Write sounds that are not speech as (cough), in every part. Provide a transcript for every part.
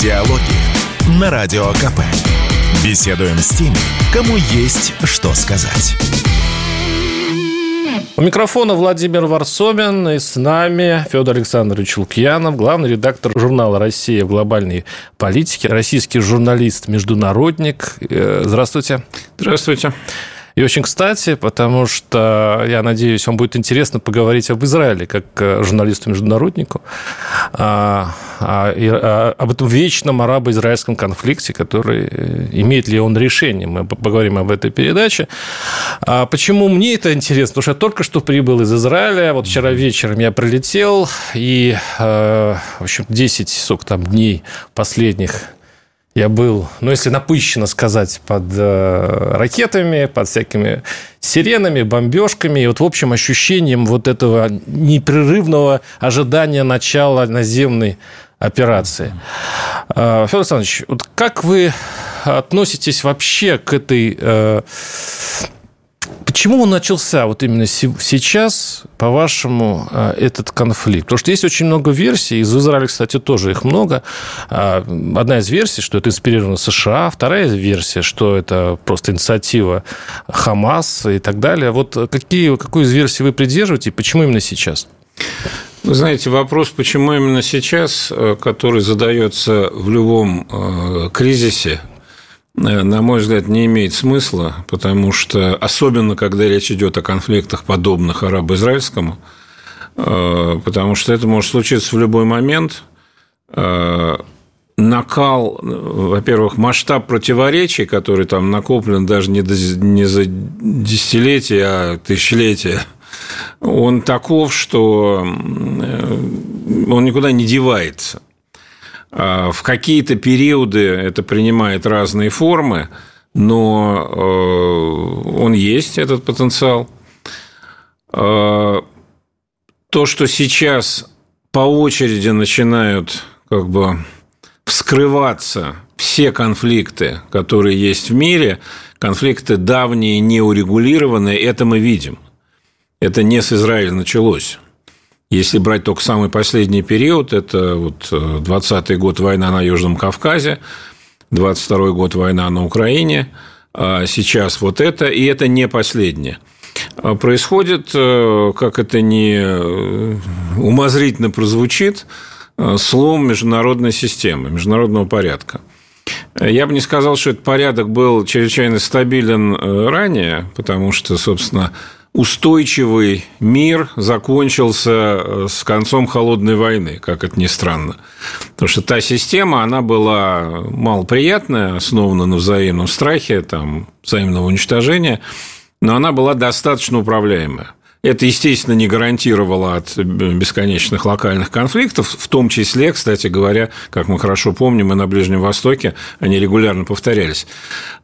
Диалоги на Радио КП. Беседуем с теми, кому есть что сказать. У микрофона Владимир Варсобин и с нами Федор Александрович Лукьянов, главный редактор журнала «Россия в глобальной политике», российский журналист, международник. Э, здравствуйте. Здравствуйте. И очень кстати, потому что, я надеюсь, вам будет интересно поговорить об Израиле, как э, журналисту-международнику, а, а, а, об этом вечном арабо-израильском конфликте, который э, имеет ли он решение. Мы поговорим об этой передаче. Почему мне это интересно? Потому что я только что прибыл из Израиля. Вот вчера вечером я прилетел, и, э, в общем, 10, сколько там, дней последних я был, ну, если напыщенно сказать, под э, ракетами, под всякими сиренами, бомбежками, и вот в общем ощущением вот этого непрерывного ожидания начала наземной операции. Э, Федор Александрович, вот как вы относитесь вообще к этой э, Почему он начался вот именно сейчас, по-вашему, э, этот конфликт? Потому что есть очень много версий, из Израиля, кстати, тоже их много. А, одна из версий, что это инспирировано США, вторая версия, что это просто инициатива Хамас и так далее. Вот какие, какую из версий вы придерживаете и почему именно сейчас? Вы знаете, вопрос, почему именно сейчас, э, который задается в любом э, кризисе, на мой взгляд, не имеет смысла, потому что, особенно когда речь идет о конфликтах, подобных арабо-израильскому, э, потому что это может случиться в любой момент. Э, накал, во-первых, масштаб противоречий, который там накоплен даже не за десятилетия, а тысячелетия, он таков, что он никуда не девается. А, в какие-то периоды это принимает разные формы, но э, он есть, этот потенциал. А, то, что сейчас по очереди начинают как бы вскрываться все конфликты, которые есть в мире, конфликты давние, неурегулированные, это мы видим. Это не с Израиля началось. Если брать только самый последний период, это вот 20-й э, год война на Южном Кавказе, 22-й год война на Украине, а сейчас вот это, и это не последнее. А происходит, э, как это не э, умозрительно прозвучит, слом международной системы, международного порядка. Я бы не сказал, что этот порядок был чрезвычайно стабилен ранее, потому что, собственно, устойчивый мир закончился э, с концом холодной войны, как это ни странно. Потому что та система, она была малоприятная, основана на взаимном страхе, там, взаимного уничтожения, но она была достаточно управляемая. Это, естественно, не гарантировало от бесконечных локальных конфликтов, в том числе, кстати говоря, как мы хорошо помним, и на Ближнем Востоке они регулярно повторялись.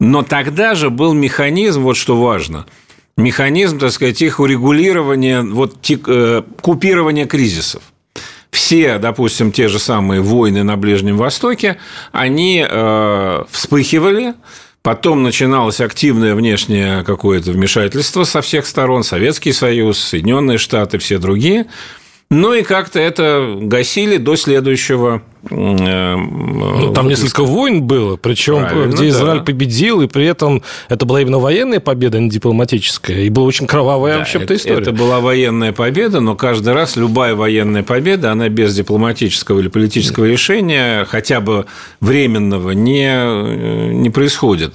Но тогда же был механизм, вот что важно – механизм, так сказать, их урегулирования, вот, э, купирования кризисов. Все, допустим, те же самые войны на Ближнем Востоке, они э, вспыхивали, потом начиналось активное внешнее какое-то вмешательство со всех сторон, Советский Союз, Соединенные Штаты, все другие – ну и как-то это гасили до следующего. Э, ну, там несколько войн было, причем где Израиль да. победил, и при этом это была именно военная победа, а не дипломатическая. И была очень кровавая да, вообще-то история. Это была военная победа, но каждый раз любая военная победа, она без дипломатического или политического решения, хотя бы временного, не, э, не происходит.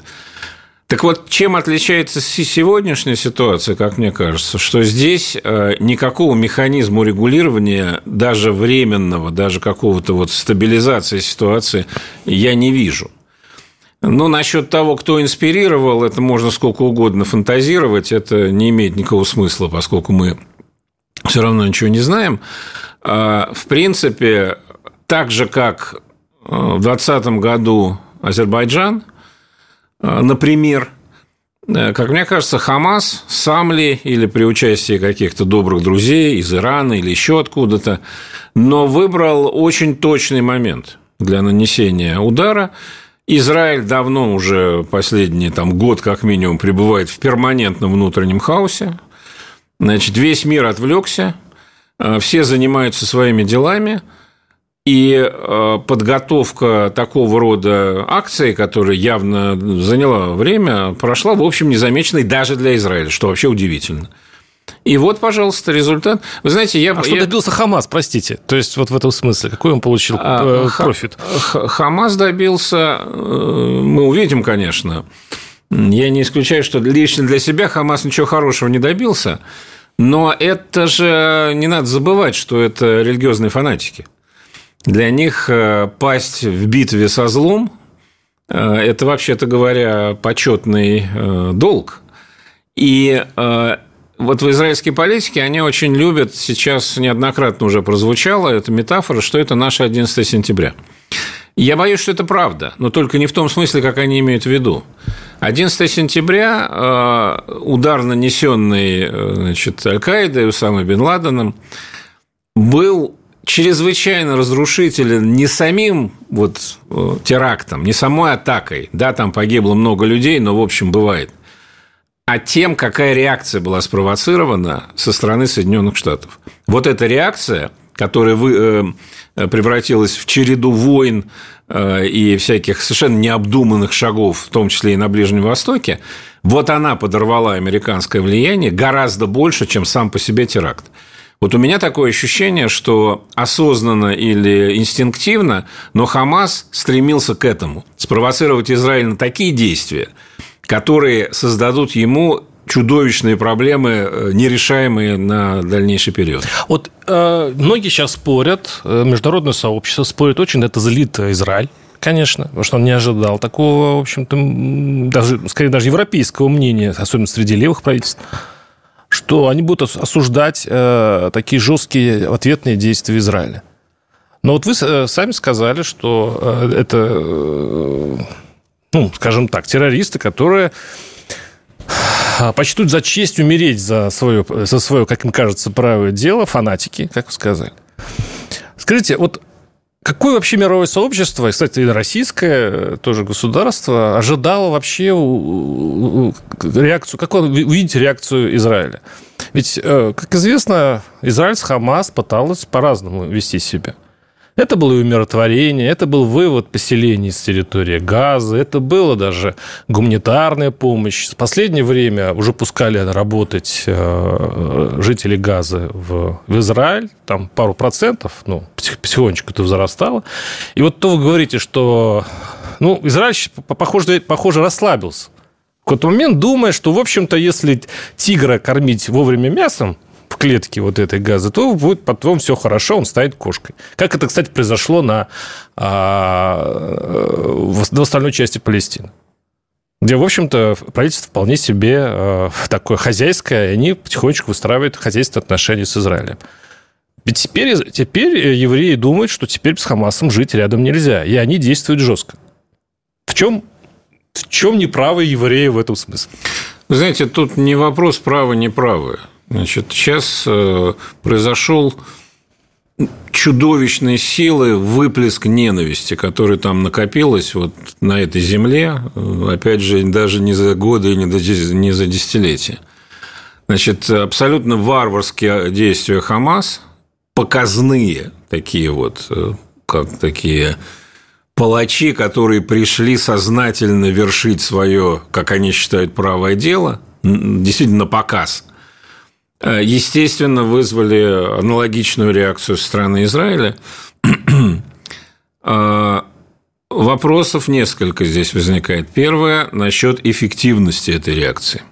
Так вот, чем отличается сегодняшняя ситуация, как мне кажется, что здесь э, никакого механизма регулирования, даже временного, даже какого-то вот стабилизации ситуации я не вижу. Ну, насчет того, кто инспирировал, это можно сколько угодно фантазировать, это не имеет никакого смысла, поскольку мы все равно ничего не знаем. А, в принципе, так же, как э, в 2020 году Азербайджан – например, э, как мне кажется, Хамас сам ли или при участии каких-то добрых друзей из Ирана или еще откуда-то, но выбрал очень точный момент для нанесения удара. Израиль давно уже последний там, год как минимум пребывает в перманентном внутреннем хаосе. Значит, весь мир отвлекся, э, все занимаются своими делами – И э, подготовка такого рода акции, которая явно заняла время, прошла, в общем, незамеченной даже для Израиля, что вообще удивительно. И вот, пожалуйста, результат. Вы знаете, я... А что я... добился Хамас, простите? То есть, вот в этом смысле, какой он получил а, э, профит? Хамас добился, э, мы увидим, конечно. Я не исключаю, что лично для себя Хамас ничего хорошего не добился, но это же не надо забывать, что это религиозные фанатики. Для них э, пасть в битве со злом – это, вообще-то говоря, почетный долг. И вот в израильской политике они очень любят, сейчас неоднократно уже прозвучало, эта метафора, что это наше 11 сентября. Я боюсь, что это правда, но только не в том смысле, как они имеют в виду. 11 сентября э, удар, нанесенный э, значит, Аль-Каидой, Усамой бен Ладеном, был чрезвычайно разрушителен не самим вот э, терактом, не самой атакой. Да, там погибло много людей, но, в общем, бывает а тем, какая реакция была спровоцирована со стороны Соединенных Штатов. Вот эта реакция, которая вы, э, превратилась в череду войн э, и всяких совершенно необдуманных шагов, в том числе и на Ближнем Востоке, вот она подорвала американское влияние гораздо больше, чем сам по себе теракт. Вот у меня такое ощущение, что осознанно или инстинктивно, но Хамас стремился к этому – спровоцировать Израиль на такие действия, которые создадут ему чудовищные проблемы, э, нерешаемые на дальнейший период. Вот э, многие сейчас спорят, э, международное сообщество спорит очень, это злит Израиль. Конечно, потому что он не ожидал такого, в общем-то, даже, скорее, даже европейского мнения, особенно среди левых правительств, что они будут осуждать э, такие жесткие ответные действия Израиля. Но вот вы э, сами сказали, что э, это э, ну, скажем так, террористы, которые почтут за честь умереть за свое, за свое, как им кажется, правое дело, фанатики, как вы сказали. Скажите, вот какое вообще мировое сообщество, кстати, и российское тоже государство, ожидало вообще реакцию, как вы увидите реакцию Израиля? Ведь, э, как известно, Израиль с Хамас пыталась по-разному вести себя – это было и умиротворение, это был вывод поселений с территории Газа, это было даже гуманитарная помощь. В последнее время уже пускали работать э, жители Газа в, Израиль, там пару процентов, ну, потихонечку это возрастало. И вот то вы говорите, что ну, Израиль, похоже, похоже расслабился. В какой-то момент думая, что, в общем-то, если тигра кормить вовремя мясом, в клетке вот этой газы, то будет потом все хорошо, он станет кошкой. Как это, кстати, произошло на, а, в остальной части Палестины где, в общем-то, правительство вполне себе э, такое хозяйское, и они потихонечку выстраивают хозяйственные отношения с Израилем. Ведь теперь, теперь евреи думают, что теперь с Хамасом жить рядом нельзя, и они действуют жестко. В чем, в чем неправы евреи в этом смысле? Вы знаете, тут не вопрос право-неправое. Значит, сейчас э, произошел чудовищной силы выплеск ненависти, который там накопилось вот на этой земле, э, опять же, даже не за годы и не за десятилетия. Значит, абсолютно варварские действия Хамас, показные такие вот, э, как такие палачи, которые пришли сознательно вершить свое, как они считают, правое дело, действительно показ – естественно, вызвали аналогичную реакцию со стороны Израиля. Э, вопросов несколько здесь возникает. Первое – насчет эффективности этой реакции.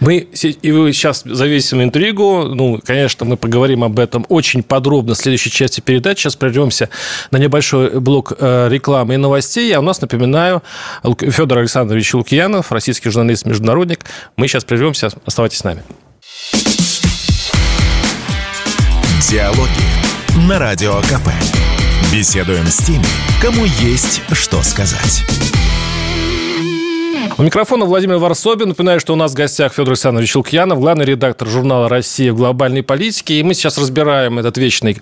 Мы и вы сейчас завесим интригу. Ну, конечно, мы поговорим об этом очень подробно в следующей части передачи. Сейчас прервемся на небольшой блок э, рекламы и новостей. А у нас, напоминаю, Федор Александрович Лукьянов, российский журналист-международник. Мы сейчас прервемся. Оставайтесь с нами. Диалоги на Радио КП. Беседуем с теми, кому есть что сказать. У микрофона Владимир Варсобин. Напоминаю, что у нас в гостях Федор Александрович Лукьянов, главный редактор журнала «Россия в глобальной политике». И мы сейчас разбираем этот вечный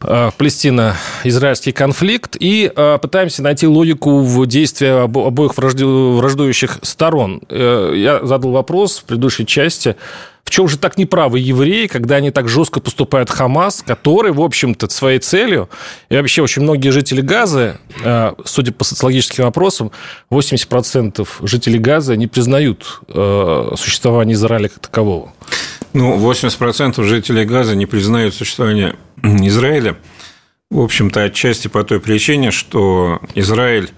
э, Палестина израильский конфликт и э, пытаемся найти логику в действии обоих враждующих сторон. Э, я задал вопрос в предыдущей части. В чем же так неправы евреи, когда они так жестко поступают Хамас, который, в общем-то, своей целью, и вообще очень многие жители Газа, э, судя по социологическим опросам, 80% жителей Газа не признают э, существование Израиля как такового. Ну, 80% жителей Газа не признают существование Израиля. В общем-то, отчасти по той причине, что Израиль,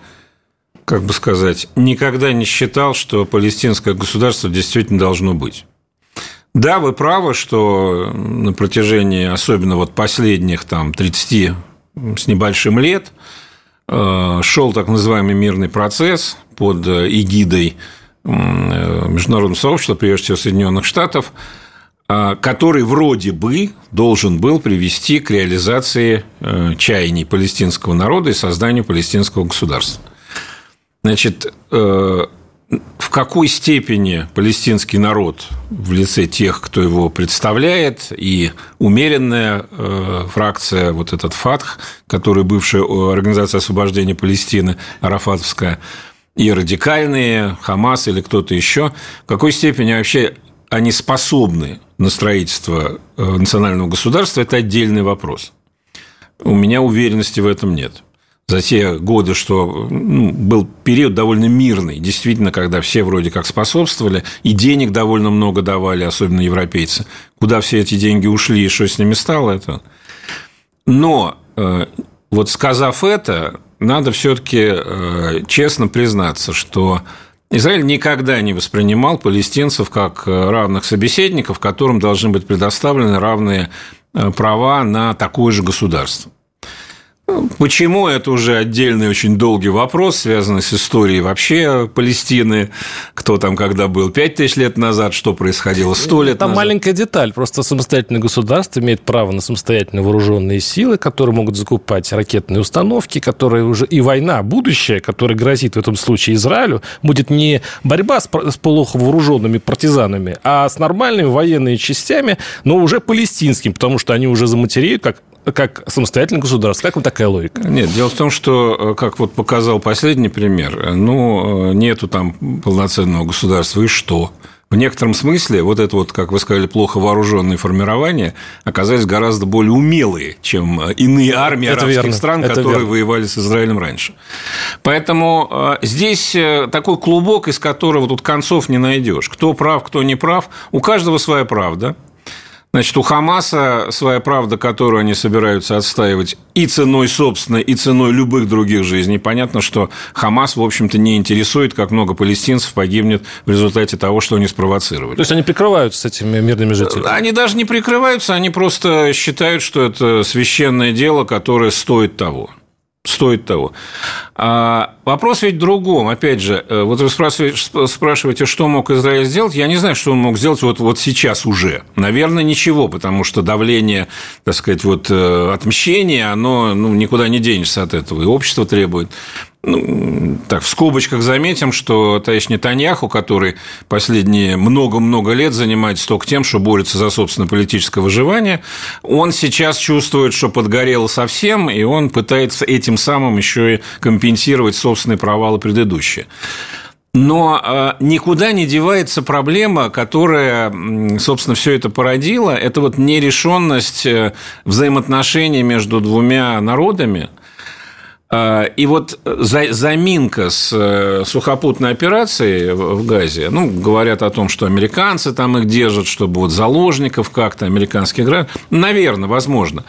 как бы сказать, никогда не считал, что палестинское государство действительно должно быть. Да, вы правы, что на протяжении, особенно вот последних там 30 с небольшим лет, э, шел так называемый мирный процесс под эгидой э, международного сообщества, прежде всего Соединенных Штатов, а, который вроде бы должен был привести к реализации э, чаяний палестинского народа и созданию палестинского государства. Значит, э, в какой степени палестинский народ в лице тех, кто его представляет, и умеренная э, фракция, вот этот ФАТХ, который бывшая Организация освобождения Палестины, Арафатовская, и радикальные, Хамас или кто-то еще, в какой степени вообще они способны на строительство э, национального государства, это отдельный вопрос. У меня уверенности в этом нет. За те годы, что ну, был период довольно мирный, действительно, когда все вроде как способствовали, и денег довольно много давали, особенно европейцы. Куда все эти деньги ушли и что с ними стало, это... Но э, вот сказав это, надо все-таки э, честно признаться, что Израиль никогда не воспринимал палестинцев как э, равных собеседников, которым должны быть предоставлены равные права на такое же государство. Почему? Это уже отдельный очень долгий вопрос, связанный с историей вообще Палестины, кто там когда был? 5 тысяч лет назад, что происходило? 100 лет там назад. Там маленькая деталь, просто самостоятельное государство имеет право на самостоятельные вооруженные силы, которые могут закупать ракетные установки, которые уже и война, будущее, которая грозит в этом случае Израилю, будет не борьба с, с плохо вооруженными партизанами, а с нормальными военными частями, но уже палестинским, потому что они уже заматереют как как самостоятельное государство. Как вам такая логика? Нет, дело в том, что, э, как вот показал последний пример, э, ну, э, нету там полноценного государства, и что? В некотором смысле вот это вот, как вы сказали, плохо вооруженные формирования оказались гораздо более умелые, чем иные армии это арабских верно. стран, это которые верно. воевали с Израилем раньше. Поэтому здесь такой клубок, из которого тут концов не найдешь. Кто прав, кто не прав. У каждого своя правда. Значит, у Хамаса своя правда, которую они собираются отстаивать и ценой собственной, и ценой любых других жизней. Понятно, что Хамас, в общем-то, не интересует, как много палестинцев погибнет в результате того, что они спровоцировали. То есть, они прикрываются с этими мирными жителями? Они даже не прикрываются, они просто считают, что это священное дело, которое стоит того стоит того. А вопрос ведь в другом. Опять же, э, вот вы спрашиваете, что мог Израиль сделать. Я не знаю, что он мог сделать вот, вот сейчас уже. Наверное, ничего, потому что давление, так сказать, вот э, отмщения, оно ну, никуда не денешься от этого. И общество требует. Ну, так, в скобочках заметим, что товарищ Нетаньяху, который последние много-много лет занимается только тем, что борется за собственное политическое выживание, он сейчас чувствует, что подгорел совсем, и он пытается этим самым еще и компенсировать собственные провалы предыдущие. Но э, никуда не девается проблема, которая, собственно, все это породила. Это вот нерешенность э, взаимоотношений между двумя народами – и вот заминка с э, сухопутной операцией в Газе, ну, говорят о том, что американцы там их держат, чтобы вот заложников как-то, американских граждан, наверное, возможно.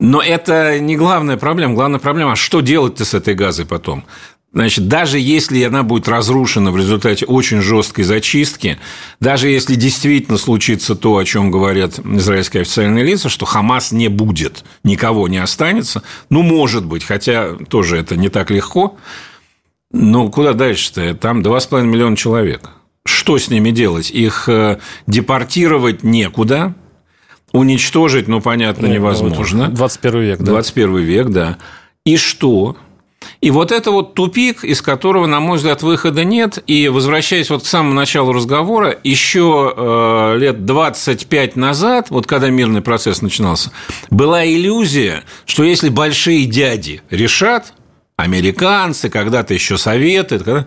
Но это не главная проблема. Главная проблема, а что делать-то с этой газой потом? Значит, даже если она будет разрушена в результате очень жесткой зачистки, даже если действительно случится то, о чем говорят израильские официальные лица, что Хамас не будет, никого не останется, ну, может быть, хотя тоже это не так легко, но куда дальше-то? Там 2,5 миллиона человек. Что с ними делать? Их э, депортировать некуда, уничтожить, ну, понятно, ну, невозможно. 21 век, да. 21 век, да. И что? И вот это вот тупик, из которого, на мой взгляд, выхода нет. И возвращаясь вот к самому началу разговора, еще э, лет 25 назад, вот когда мирный процесс начинался, была иллюзия, что если большие дяди решат, американцы, когда-то еще советы,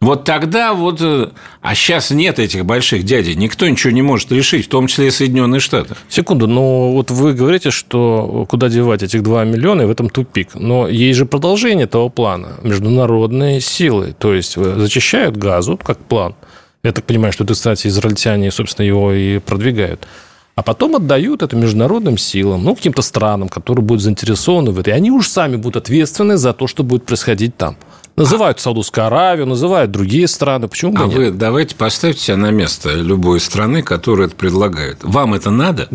вот тогда вот... Э, а сейчас нет этих больших дядей. Никто ничего не может решить, в том числе и Соединенные Штаты. Секунду, но вот вы говорите, что куда девать этих 2 миллиона, и в этом тупик. Но есть же продолжение этого плана. Международные силы. То есть зачищают газу, как план. Я так понимаю, что это, кстати, израильтяне, собственно, его и продвигают а потом отдают это международным силам, ну, каким-то странам, которые будут заинтересованы в этом. И они уж сами будут ответственны за то, что будет происходить там. Называют. Саудовскую Аравию, называют другие страны. Почему бы а нет? вы давайте поставьте себя на место любой страны, которая это предлагает. Вам это надо?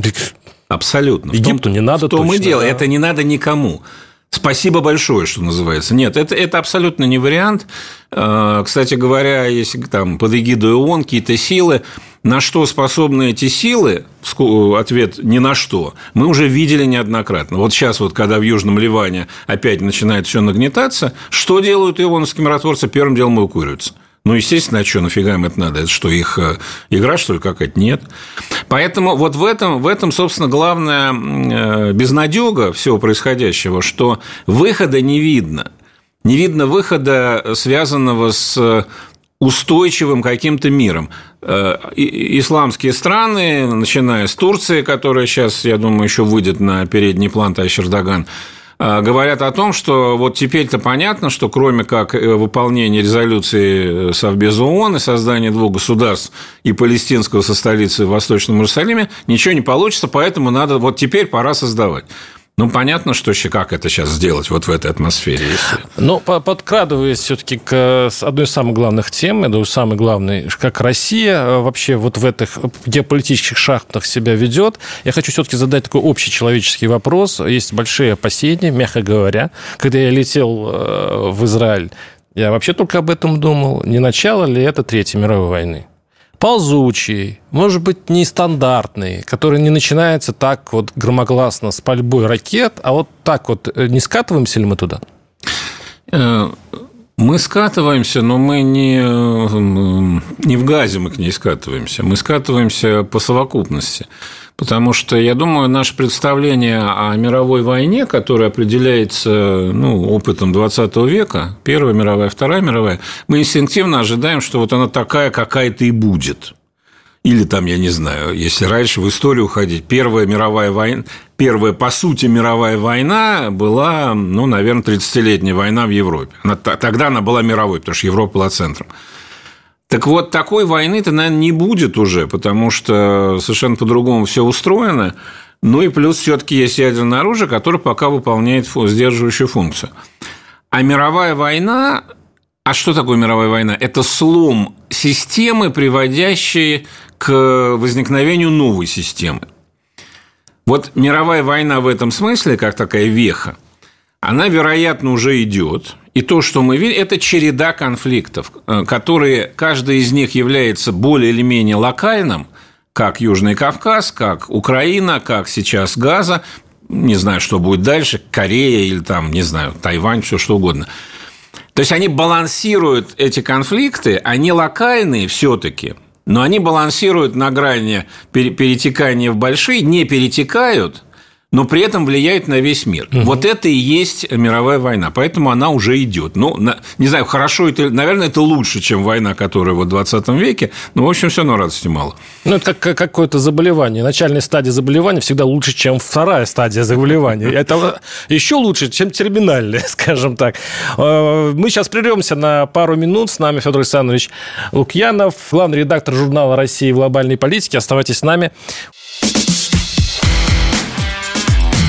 Абсолютно. Египту не надо В том точно, и дело. Да. Это не надо никому. Спасибо большое, что называется. Нет, это, это абсолютно не вариант. А, кстати говоря, если там под эгидой ООН какие-то силы, на что способны эти силы, ответ ни на что, мы уже видели неоднократно. Вот сейчас, вот, когда в Южном Ливане опять начинает все нагнетаться, что делают ионовские миротворцы? Первым делом эвакуируются. Ну, естественно, а что, нафига им это надо? Это что, их э, игра, что ли, какая-то? Нет. Поэтому вот в этом, в этом собственно, главная э, безнадега всего происходящего, что выхода не видно. Не видно выхода, связанного с устойчивым каким-то миром. Э, исламские страны, начиная с Турции, которая сейчас, я думаю, еще выйдет на передний план товарищ Эрдоган, э, говорят о том, что вот теперь-то понятно, что кроме как э, выполнения резолюции Совбеза ООН и создания двух государств и палестинского со столицей в Восточном Иерусалиме, ничего не получится, поэтому надо вот теперь пора создавать. Ну, понятно, что еще как это сейчас сделать вот в этой атмосфере. Если... Но подкрадываясь все-таки к одной из самых главных тем, думаю, самой главной, как Россия э, вообще вот в этих геополитических шахтах себя ведет, я хочу все-таки задать такой общий человеческий вопрос. Есть большие опасения, мягко говоря. Когда я летел э, в Израиль, я вообще только об этом думал. Не начало ли это Третьей мировой войны? Ползучий, может быть, нестандартный, который не начинается так вот громогласно с пальбой ракет, а вот так вот э, не скатываемся ли мы туда? Э, мы скатываемся, но мы не, э, не в газе мы к ней скатываемся. Мы скатываемся по совокупности. Потому что, я думаю, наше представление о мировой войне, которое определяется ну, опытом 20 века, Первая мировая, Вторая мировая, мы инстинктивно ожидаем, что вот она такая, какая-то и будет. Или там, я не знаю, если раньше в историю уходить, Первая мировая война, первая, по сути, мировая война была, ну, наверное, 30-летняя война в Европе. Она, тогда она была мировой, потому что Европа была центром. Так вот, такой войны-то, наверное, не будет уже, потому что совершенно по-другому все устроено. Ну и плюс все-таки есть ядерное оружие, которое пока выполняет сдерживающую функцию. А мировая война а что такое мировая война? Это слом системы, приводящей к возникновению новой системы. Вот мировая война в этом смысле, как такая веха, она, вероятно, уже идет. И то, что мы видим, это череда конфликтов, э, которые каждый из них является более или менее локальным, как Южный Кавказ, как Украина, как сейчас Газа, не знаю, что будет дальше, Корея или там, не знаю, Тайвань, все что угодно. То есть они балансируют эти конфликты, они локальные все-таки, но они балансируют на грани перетекания в большие, не перетекают, но при этом влияет на весь мир. Угу. Вот это и есть мировая война. Поэтому она уже идет. Ну, не знаю, хорошо это, наверное, это лучше, чем война, которая вот в 20 веке. Но, в общем, все равно радости мало. Ну, это как какое-то заболевание. Начальная стадия заболевания всегда лучше, чем вторая стадия заболевания. Это еще лучше, чем терминальная, (laughs) скажем так. Э, мы сейчас прервемся на пару минут. С нами Федор Александрович Лукьянов, главный редактор журнала «Россия в глобальной политике». Оставайтесь с нами.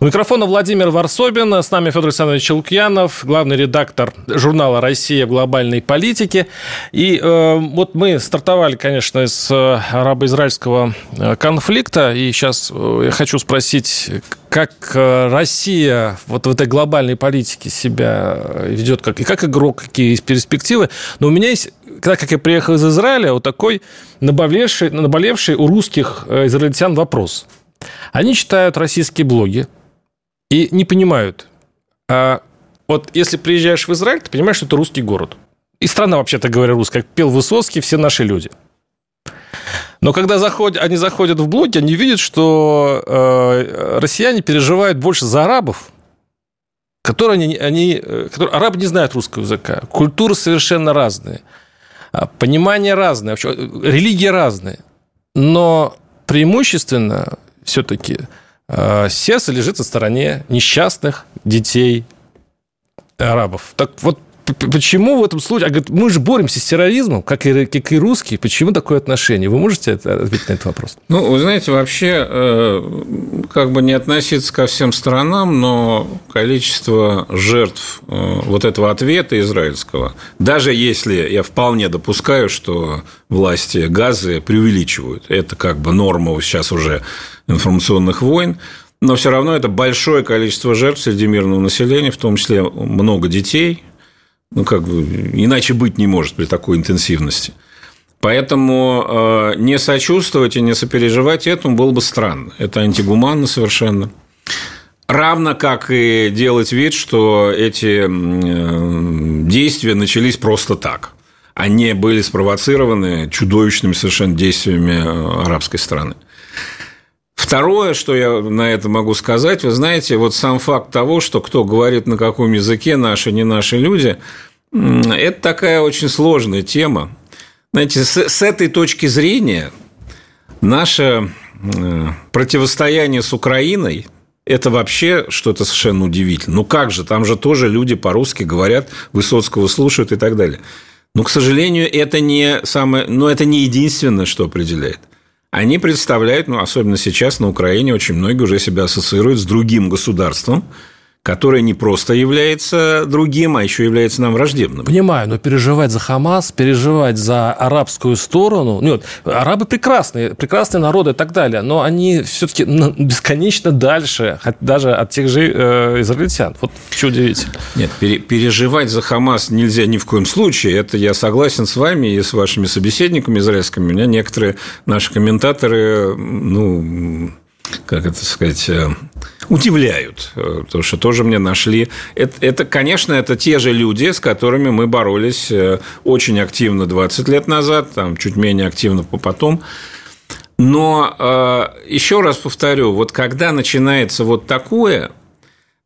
У микрофона Владимир Варсобин, с нами Федор Александрович Челукьянов, главный редактор журнала «Россия в глобальной политике». И э, вот мы стартовали, конечно, с э, арабо-израильского э, конфликта, и сейчас э, я хочу спросить, как Россия вот в этой глобальной политике себя ведет, как, и как игрок, какие есть перспективы. Но у меня есть когда как я приехал из Израиля, вот такой наболевший, наболевший у русских израильтян вопрос. Они читают российские блоги, и не понимают. А вот если приезжаешь в Израиль, ты понимаешь, что это русский город. И страна, вообще-то говоря, русская. Как пел Высоцкий, все наши люди. Но когда заходят, они заходят в блоги, они видят, что э, россияне переживают больше за арабов, которые они, они э, которые, арабы не знают русского языка, культуры совершенно разные, а, понимание разное, вообще, религии разные. Но преимущественно все-таки Э, сердце лежит на стороне несчастных детей арабов. Так вот, почему в этом случае... Говорит, мы же боремся с терроризмом, как и, как и русские. Почему такое отношение? Вы можете ответить на этот вопрос? Ну, вы знаете, вообще, э, как бы не относиться ко всем сторонам, но количество жертв э, вот этого ответа израильского, даже если я вполне допускаю, что власти Газы преувеличивают, это как бы норма сейчас уже информационных войн, но все равно это большое количество жертв среди мирного населения, в том числе много детей, ну, как бы, иначе быть не может при такой интенсивности. Поэтому э, не сочувствовать и не сопереживать этому было бы странно. Это антигуманно совершенно. Равно как и делать вид, что эти э, действия начались просто так. Они были спровоцированы чудовищными совершенно действиями э, арабской страны. Второе, что я на это могу сказать, вы знаете, вот сам факт того, что кто говорит на каком языке, наши, не наши люди, это такая очень сложная тема. Знаете, с, с этой точки зрения наше противостояние с Украиной – это вообще что-то совершенно удивительное. Ну как же, там же тоже люди по-русски говорят, Высоцкого слушают и так далее. Но, к сожалению, это не самое, но это не единственное, что определяет они представляют, ну, особенно сейчас на Украине, очень многие уже себя ассоциируют с другим государством, которое не просто является другим, а еще является нам враждебным. Понимаю, но переживать за Хамас, переживать за арабскую сторону... Нет, арабы прекрасные, прекрасные народы и так далее, но они все-таки бесконечно дальше, даже от тех же э, израильтян. Вот что удивительно. Нет, переживать за Хамас нельзя ни в коем случае. Это я согласен с вами и с вашими собеседниками израильскими. У меня некоторые наши комментаторы, ну, как это сказать, э, удивляют, э, потому что тоже мне нашли. Это, это, конечно, это те же люди, с которыми мы боролись э, очень активно 20 лет назад, там, чуть менее активно потом. Но еще раз повторю, вот когда начинается вот такое,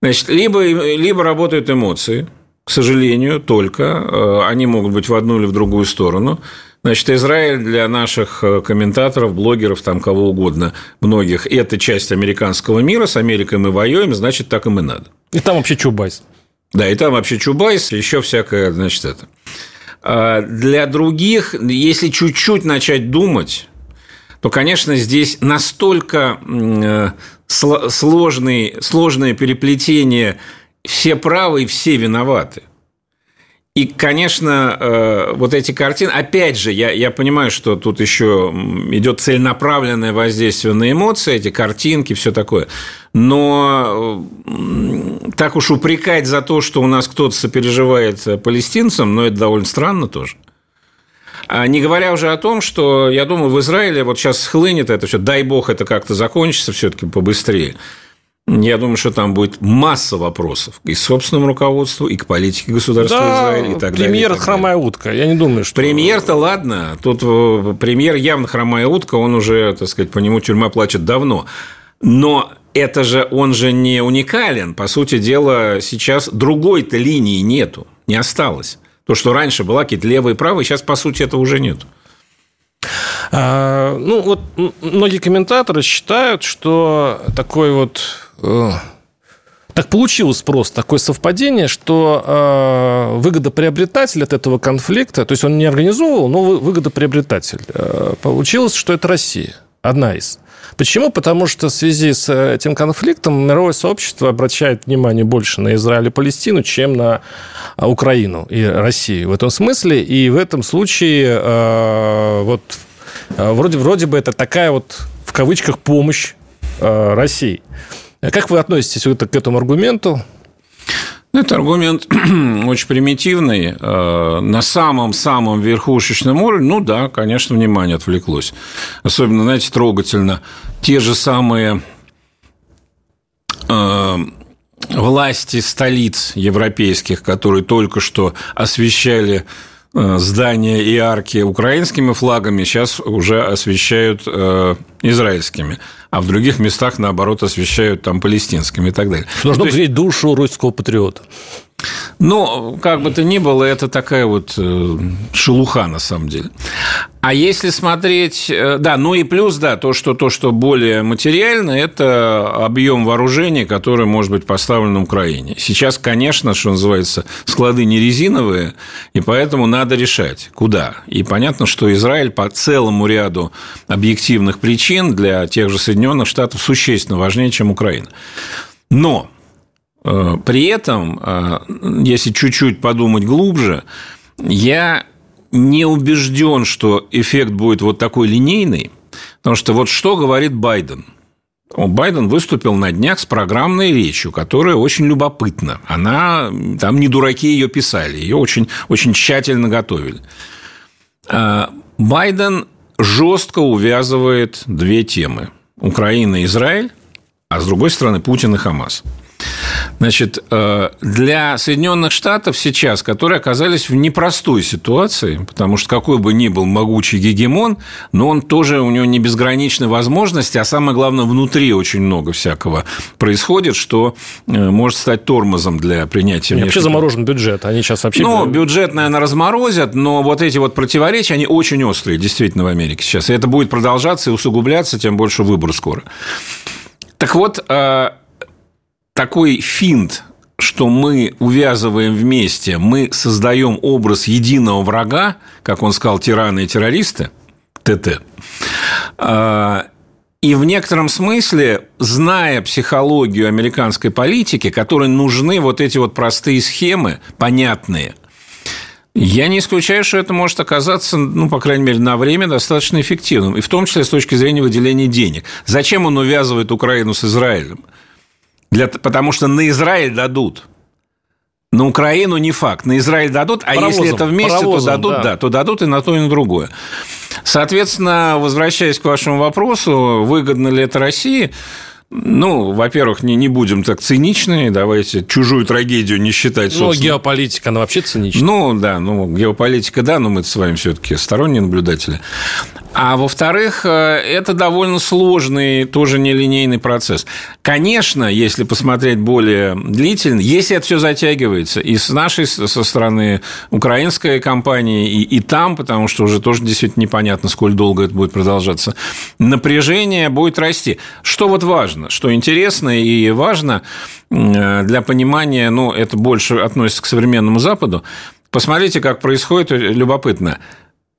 значит, либо, либо работают эмоции, к сожалению, только, они могут быть в одну или в другую сторону – Значит, Израиль для наших э, комментаторов, блогеров, там кого угодно, многих, это часть американского мира, с Америкой мы воюем, значит, так им и надо. И там вообще Чубайс. Да, и там вообще Чубайс, еще всякое, значит, это. А для других, если чуть-чуть начать думать, то, конечно, здесь настолько э, сложные, сложное переплетение все правы и все виноваты. И, конечно, э, вот эти картины, опять же, я, я понимаю, что тут еще идет целенаправленное воздействие на эмоции, эти картинки, все такое. Но так уж упрекать за то, что у нас кто-то сопереживает палестинцам, но ну, это довольно странно тоже. А не говоря уже о том, что, я думаю, в Израиле вот сейчас схлынет это все, дай бог это как-то закончится все-таки побыстрее. Я думаю, что там будет масса вопросов и к собственному руководству, и к политике государства да, Израиля, и так премьер далее. Премьер хромая утка. Я не думаю, что... Премьер-то ладно. Тут э, премьер явно хромая утка, он уже, так сказать, по нему тюрьма плачет давно. Но это же, он же не уникален. По сути дела, сейчас другой-то линии нету, не осталось. То, что раньше была какие-то левые и правые, сейчас, по сути, этого уже нет. А, ну, вот многие комментаторы считают, что такой вот так получилось просто такое совпадение, что э, выгодоприобретатель от этого конфликта, то есть он не организовывал, но выгодоприобретатель, э, получилось, что это Россия, одна из. Почему? Потому что в связи с этим конфликтом мировое сообщество обращает внимание больше на Израиль и Палестину, чем на Украину и Россию в этом смысле. И в этом случае э, вот э, вроде, вроде бы это такая вот в кавычках помощь э, России. Как вы относитесь к этому аргументу? Ну, это аргумент (clears throat) очень примитивный. Э, на самом-самом верхушечном уровне, ну да, конечно, внимание отвлеклось. Особенно, знаете, трогательно. Те же самые э, власти столиц европейских, которые только что освещали Э, здания и арки украинскими флагами сейчас уже освещают израильскими, а в других местах, наоборот, освещают там палестинскими и так далее. Должно ну, есть... душу русского патриота. Ну, как бы то ни было, это такая вот э, шелуха на самом деле. А если смотреть, э, да, ну и плюс, да, то, что, то, что более материально, это объем вооружений, который может быть поставлен на Украине. Сейчас, конечно, что называется, склады не резиновые, и поэтому надо решать, куда. И понятно, что Израиль по целому ряду объективных причин для тех же Соединенных Штатов существенно важнее, чем Украина. Но э, при этом, э, если чуть-чуть подумать глубже, я не убежден, что эффект будет вот такой линейный, потому что вот что говорит Байден – Байден выступил на днях с программной речью, которая очень любопытна. Она, там не дураки ее писали, ее очень, очень тщательно готовили. А, Байден жестко увязывает две темы. Украина и Израиль, а с другой стороны Путин и Хамас – Значит, э, для Соединенных Штатов сейчас, которые оказались в непростой ситуации, потому что какой бы ни был могучий гегемон, но он тоже, у него не безграничные возможности, а самое главное, внутри очень много всякого происходит, что э, может стать тормозом для принятия. Вообще заморожен бюджет, они сейчас вообще... Ну, бюджет, наверное, разморозят, но вот эти вот противоречия, они очень острые, действительно, в Америке сейчас. И это будет продолжаться и усугубляться, тем больше выбор скоро. Так вот, э, такой финт, что мы увязываем вместе, мы создаем образ единого врага, как он сказал, тираны и террористы, ТТ, а, и в некотором смысле, зная психологию американской политики, которой нужны вот эти вот простые схемы, понятные, я не исключаю, что это может оказаться, ну, по крайней мере, на время достаточно эффективным, и в том числе с точки зрения выделения денег. Зачем он увязывает Украину с Израилем? Для, потому что на Израиль дадут. На Украину не факт. На Израиль дадут, а паровозом, если это вместе, паровозом, то дадут, да. да, то дадут и на то, и на другое. Соответственно, возвращаясь к вашему вопросу, выгодно ли это России? Ну, во-первых, не, не будем так циничны, давайте чужую трагедию не считать, Ну, геополитика, она вообще цинична. Ну, да, ну, геополитика, да, но мы с вами все таки сторонние наблюдатели. А во-вторых, э, это довольно сложный, тоже нелинейный процесс. Конечно, если посмотреть более длительно, если это все затягивается, и с нашей, со стороны украинской компании, и, и там, потому что уже тоже действительно непонятно, сколь долго это будет продолжаться, напряжение будет расти. Что вот важно, что интересно и важно э, для понимания, ну, это больше относится к современному Западу, посмотрите, как происходит, любопытно –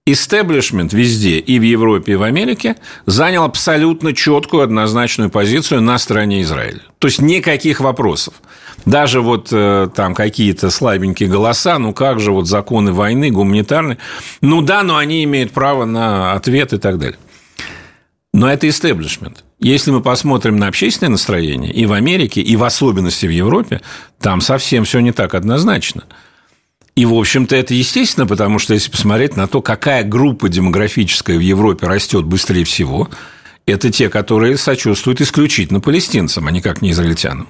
Истеблишмент везде, и в Европе, и в Америке, занял абсолютно четкую, однозначную позицию на стороне Израиля. То есть никаких вопросов. Даже вот э, там какие-то слабенькие голоса, ну как же вот законы войны, гуманитарные. Ну да, но они имеют право на ответ и так далее. Но это истеблишмент. Если мы посмотрим на общественное настроение и в Америке, и в особенности в Европе, там совсем все не так однозначно – и, в общем-то, это естественно, потому что если посмотреть на то, какая группа демографическая в Европе растет быстрее всего, это те, которые сочувствуют исключительно палестинцам, а никак не израильтянам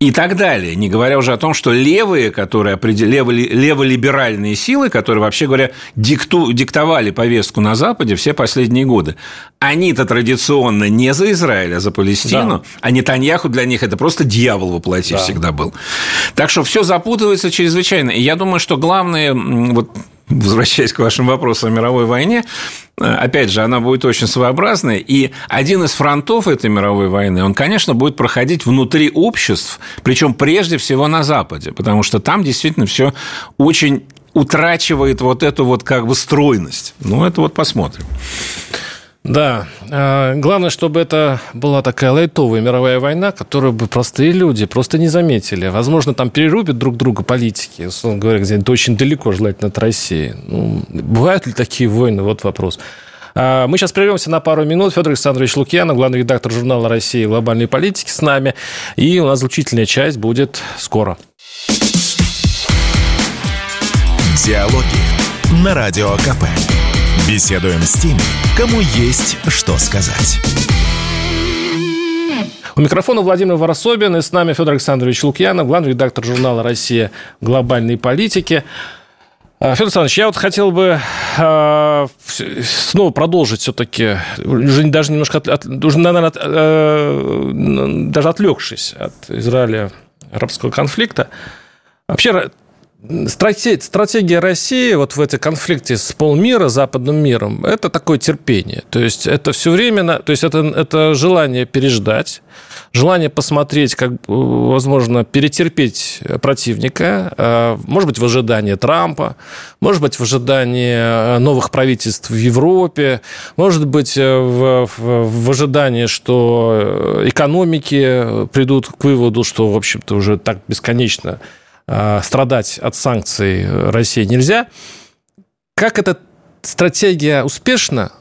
и так далее. Не говоря уже о том, что левые, которые определ... лево... леволиберальные силы, которые, вообще говоря, дикту... диктовали повестку на Западе все последние годы, они-то традиционно не за Израиль, а за Палестину, да. а Нетаньяху для них это просто дьявол воплоти да. всегда был. Так что все запутывается чрезвычайно. И я думаю, что главное, вот возвращаясь к вашим вопросам о мировой войне, э, опять же, она будет очень своеобразной. И один из фронтов этой мировой войны, он, конечно, будет проходить внутри обществ, причем прежде всего на Западе, потому что там действительно все очень утрачивает вот эту вот как бы стройность. Ну, это вот посмотрим. Да. А, главное, чтобы это была такая лайтовая мировая война, которую бы простые люди просто не заметили. Возможно, там перерубят друг друга политики, условно говоря, где-то очень далеко, желательно от России. Ну, бывают ли такие войны? Вот вопрос. А, мы сейчас прервемся на пару минут. Федор Александрович Лукьянов, главный редактор журнала «Россия. Глобальные политики» с нами. И у нас заключительная часть будет скоро. Диалоги на Радио КП. Беседуем с теми, кому есть что сказать. У микрофона Владимир Ворособин и с нами Федор Александрович Лукьянов, главный редактор журнала «Россия. Глобальные политики». А, Федор Александрович, я вот хотел бы э, снова продолжить все-таки, уже даже немножко, уже, наверное, от, э, даже отвлекшись от Израиля-арабского конфликта. Вообще, Стратегия России вот в этом конфликте с полмира, западным миром, это такое терпение. То есть это все время, то есть это, это желание переждать, желание посмотреть, как, возможно, перетерпеть противника, э, может быть, в ожидании Трампа, может быть, в ожидании э, новых правительств в Европе, может быть, э, в, в, в ожидании, что экономики придут к выводу, что, в общем-то, уже так бесконечно страдать от санкций России нельзя. Как эта стратегия успешна?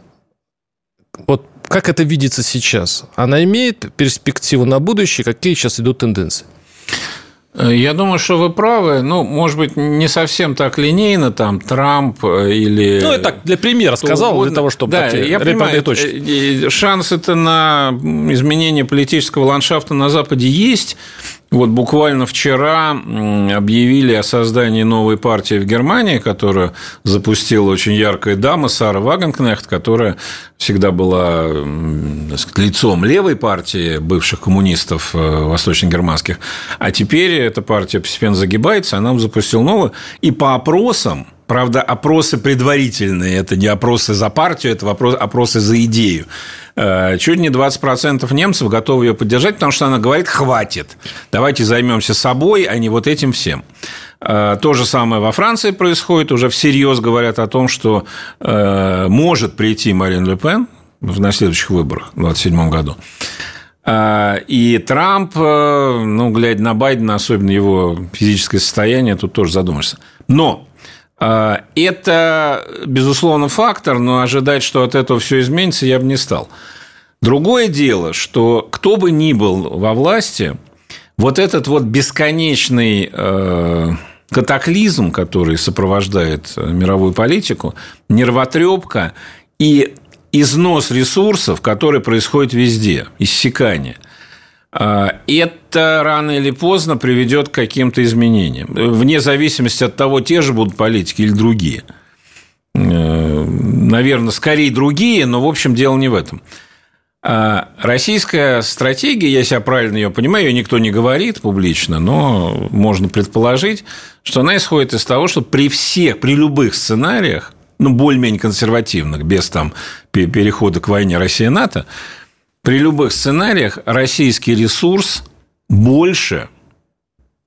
Вот как это видится сейчас? Она имеет перспективу на будущее? Какие сейчас идут тенденции? Я думаю, что вы правы. Ну, может быть, не совсем так линейно, там, Трамп или... Ну, я так для примера сказал, угодно. для того, чтобы да, я понимаю, точки. Шансы-то на изменение политического ландшафта на Западе есть. Вот буквально вчера объявили о создании новой партии в Германии, которую запустила очень яркая дама Сара Вагенкнехт, которая всегда была сказать, лицом левой партии бывших коммунистов э, восточно-германских. А теперь эта партия постепенно загибается, она запустила новую. И по опросам Правда, опросы предварительные, это не опросы за партию, это опросы за идею. Э, чуть не 20% немцев готовы ее поддержать, потому что она говорит, хватит, давайте займемся собой, а не вот этим всем. Э, то же самое во Франции происходит, уже всерьез говорят о том, что э, может прийти Марин Ле Пен на следующих выборах в 2027 году. И Трамп, ну, глядя на Байдена, особенно его физическое состояние, тут тоже задумаешься. Но это, безусловно, фактор, но ожидать, что от этого все изменится, я бы не стал. Другое дело, что кто бы ни был во власти, вот этот вот бесконечный э, катаклизм, который сопровождает мировую политику, нервотрепка и износ ресурсов, который происходит везде, иссякание – а, это рано или поздно приведет к каким-то изменениям, вне зависимости от того, те же будут политики или другие. Э, Наверное, скорее другие, но, в общем, дело не в этом. А российская стратегия, я себя правильно ее понимаю, ее никто не говорит публично, но можно предположить, что она исходит из того, что при всех, при любых сценариях, ну, более-менее консервативных, без там перехода к войне Россия-НАТО, при любых сценариях российский ресурс больше,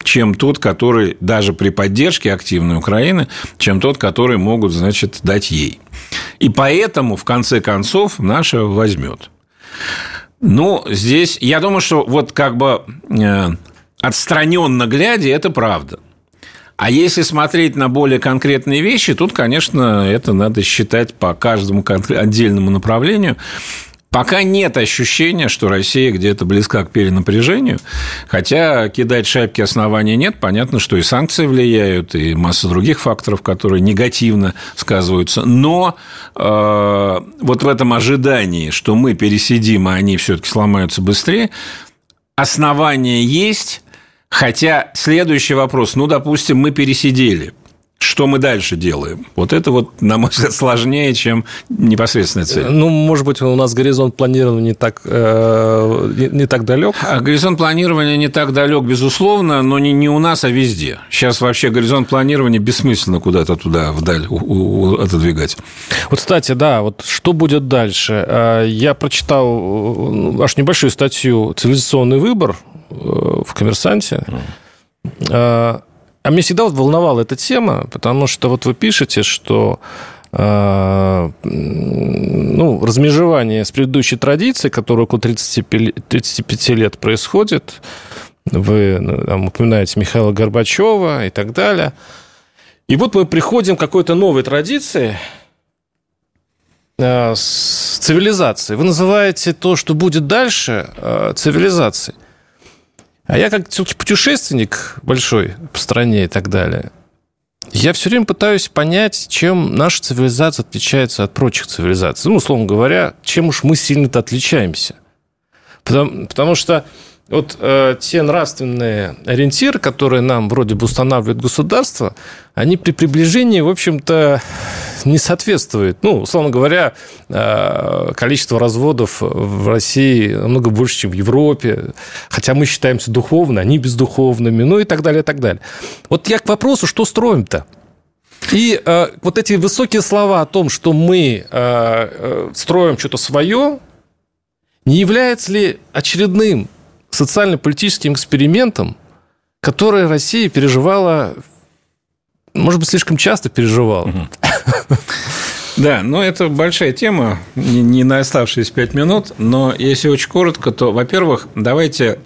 чем тот, который даже при поддержке активной Украины, чем тот, который могут, значит, дать ей. И поэтому, в конце концов, наша возьмет. Ну, здесь, я думаю, что вот как бы э, отстраненно глядя, это правда. А если смотреть на более конкретные вещи, тут, конечно, это надо считать по каждому отдельному направлению. Пока нет ощущения, что Россия где-то близка к перенапряжению, хотя кидать шапки основания нет. Понятно, что и санкции влияют, и масса других факторов, которые негативно сказываются. Но э, вот в этом ожидании, что мы пересидим, а они все-таки сломаются быстрее, основания есть. Хотя следующий вопрос, ну, допустим, мы пересидели – что мы дальше делаем? Вот это вот, на мой взгляд, сложнее, чем непосредственная цель. Ну, может быть, у нас горизонт планирования не так, э, не, не так далек? А горизонт планирования не так далек, безусловно, но не, не у нас, а везде. Сейчас вообще горизонт планирования бессмысленно куда-то туда, вдаль у, у, отодвигать. Вот, кстати, да, вот что будет дальше? Э, я прочитал э, аж небольшую статью «Цивилизационный выбор» э, в «Коммерсанте». А меня всегда вот волновала эта тема, потому что вот вы пишете, что ну, размежевание с предыдущей традицией, которая около 35, 35 лет происходит. Вы ну, там, упоминаете Михаила Горбачева и так далее. И вот мы приходим к какой-то новой традиции – Э, с цивилизацией. Вы называете то, что будет дальше, э, цивилизацией. А я как все-таки путешественник большой по стране и так далее, я все время пытаюсь понять, чем наша цивилизация отличается от прочих цивилизаций. Ну, условно говоря, чем уж мы сильно-то отличаемся. Потому, потому что вот э, те нравственные ориентиры, которые нам вроде бы устанавливает государство, они при приближении, в общем-то, не соответствуют. Ну, условно говоря, э, количество разводов в России намного больше, чем в Европе, хотя мы считаемся духовными, они бездуховными, ну и так далее, и так далее. Вот я к вопросу, что строим-то? И э, вот эти высокие слова о том, что мы э, э строим что-то свое, не является ли очередным социально-политическим экспериментом, который Россия переживала, может быть, слишком часто переживала. Да, но это большая тема, не на оставшиеся пять минут, но если очень коротко, то, во-первых, давайте,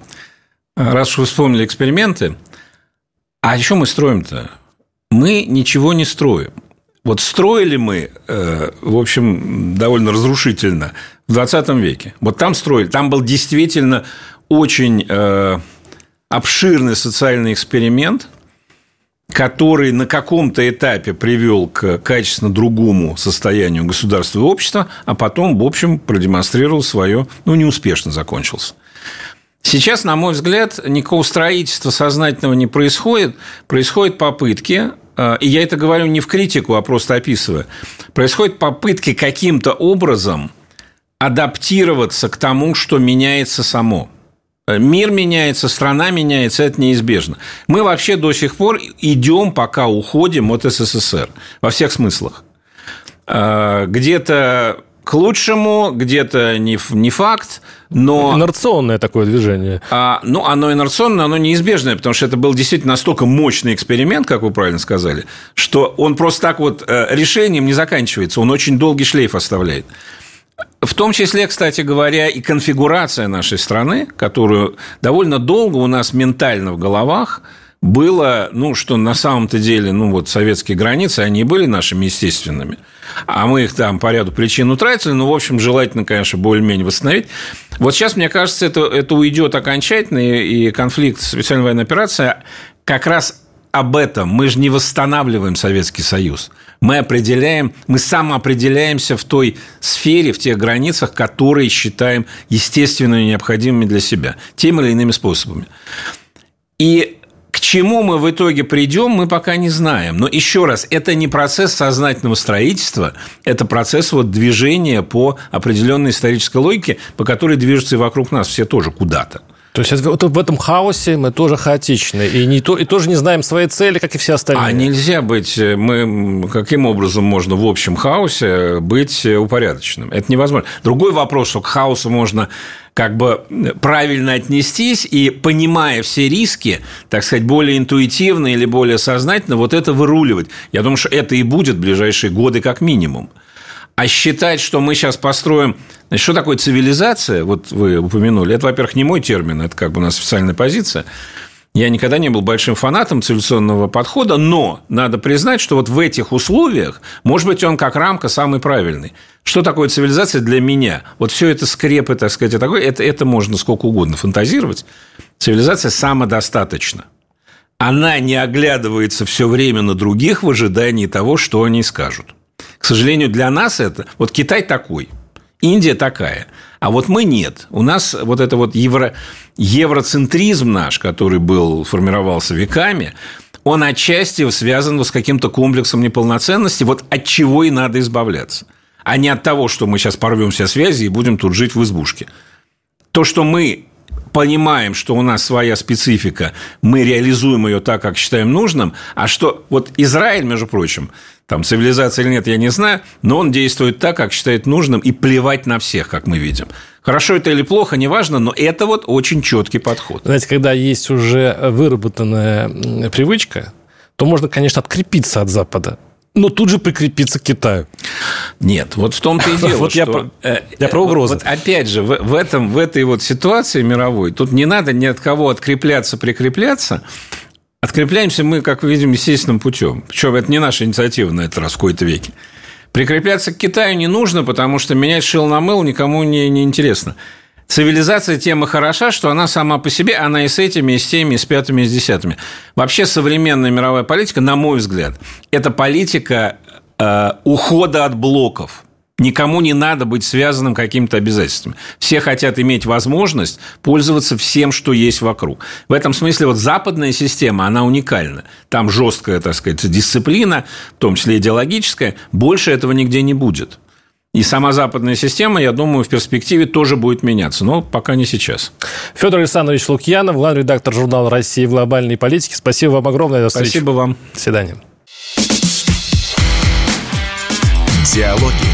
раз уж вы вспомнили эксперименты, а еще мы строим-то? Мы ничего не строим. Вот строили мы, э, в общем, довольно разрушительно в 20 веке. Вот там строили, там был действительно очень э, обширный социальный эксперимент, который на каком-то этапе привел к качественно другому состоянию государства и общества, а потом, в общем, продемонстрировал свое, ну, неуспешно закончился. Сейчас, на мой взгляд, никакого строительства сознательного не происходит. Происходят попытки, э, и я это говорю не в критику, а просто описываю, происходят попытки каким-то образом адаптироваться к тому, что меняется само. Мир меняется, страна меняется, это неизбежно. Мы вообще до сих пор идем, пока уходим от СССР во всех смыслах. А, где-то к лучшему, где-то не, не факт, но... Инерционное такое движение. А, ну, оно инерционное, оно неизбежное, потому что это был действительно настолько мощный эксперимент, как вы правильно сказали, что он просто так вот э, решением не заканчивается, он очень долгий шлейф оставляет. В том числе, кстати говоря, и конфигурация нашей страны, которую довольно долго у нас ментально в головах было, ну, что на самом-то деле, ну, вот советские границы, они были нашими естественными, а мы их там по ряду причин утратили, ну, в общем, желательно, конечно, более-менее восстановить. Вот сейчас, мне кажется, это, это уйдет окончательно, и конфликт специальной военной операции как раз об этом. Мы же не восстанавливаем Советский Союз. Мы определяем, мы самоопределяемся в той сфере, в тех границах, которые считаем естественными и необходимыми для себя, теми или иными способами. И к чему мы в итоге придем, мы пока не знаем. Но еще раз, это не процесс сознательного строительства, это процесс вот движения по определенной исторической логике, по которой движутся и вокруг нас все тоже куда-то. То есть вот в этом хаосе мы тоже хаотичны и, не то, и тоже не знаем своей цели, как и все остальные. А нельзя быть, мы, каким образом можно в общем хаосе быть упорядоченным? Это невозможно. Другой вопрос, что к хаосу можно как бы правильно отнестись и, понимая все риски, так сказать, более интуитивно или более сознательно, вот это выруливать. Я думаю, что это и будет в ближайшие годы как минимум. А считать, что мы сейчас построим... Значит, что такое цивилизация? Вот вы упомянули. Это, во-первых, не мой термин, это как бы у нас официальная позиция. Я никогда не был большим фанатом цивилизационного подхода, но надо признать, что вот в этих условиях, может быть, он как рамка самый правильный. Что такое цивилизация для меня? Вот все это скрепы, так сказать, такое, это, это можно сколько угодно фантазировать. Цивилизация самодостаточна. Она не оглядывается все время на других в ожидании того, что они скажут. К сожалению, для нас это... Вот Китай такой, Индия такая, а вот мы нет. У нас вот это вот евро, евроцентризм наш, который был, формировался веками, он отчасти связан с каким-то комплексом неполноценности, вот от чего и надо избавляться. А не от того, что мы сейчас порвем все связи и будем тут жить в избушке. То, что мы понимаем, что у нас своя специфика, мы реализуем ее так, как считаем нужным, а что вот Израиль, между прочим, там цивилизация или нет, я не знаю, но он действует так, как считает нужным, и плевать на всех, как мы видим. Хорошо это или плохо, неважно, но это вот очень четкий подход. Знаете, когда есть уже выработанная привычка, то можно, конечно, открепиться от Запада. но тут же прикрепиться к Китаю. Нет, вот в том-то и (laughs) дело, вот что... Я про, э, я про угрозы. Вот, опять же, в, в, этом, в этой вот ситуации мировой, тут не надо ни от кого открепляться, прикрепляться. Открепляемся мы, как мы видим, естественным путем. Причем это не наша инициатива на этот раз в какой-то веке. Прикрепляться к Китаю не нужно, потому что менять шил на мыл никому не, не интересно. Цивилизация тема хороша, что она сама по себе, она и с этими, и с теми, и с пятыми, и с десятыми. Вообще современная мировая политика, на мой взгляд, это политика э, ухода от блоков. Никому не надо быть связанным какими-то обязательствами. Все хотят иметь возможность пользоваться всем, что есть вокруг. В этом смысле вот западная система, она уникальна. Там жесткая, так сказать, дисциплина, в том числе идеологическая. Больше этого нигде не будет. И сама западная система, я думаю, в перспективе тоже будет меняться, но пока не сейчас. Федор Александрович Лукьянов, главный редактор журнала «Россия в глобальной политике». Спасибо вам огромное. До встречи. Спасибо вам. До свидания. Диалоги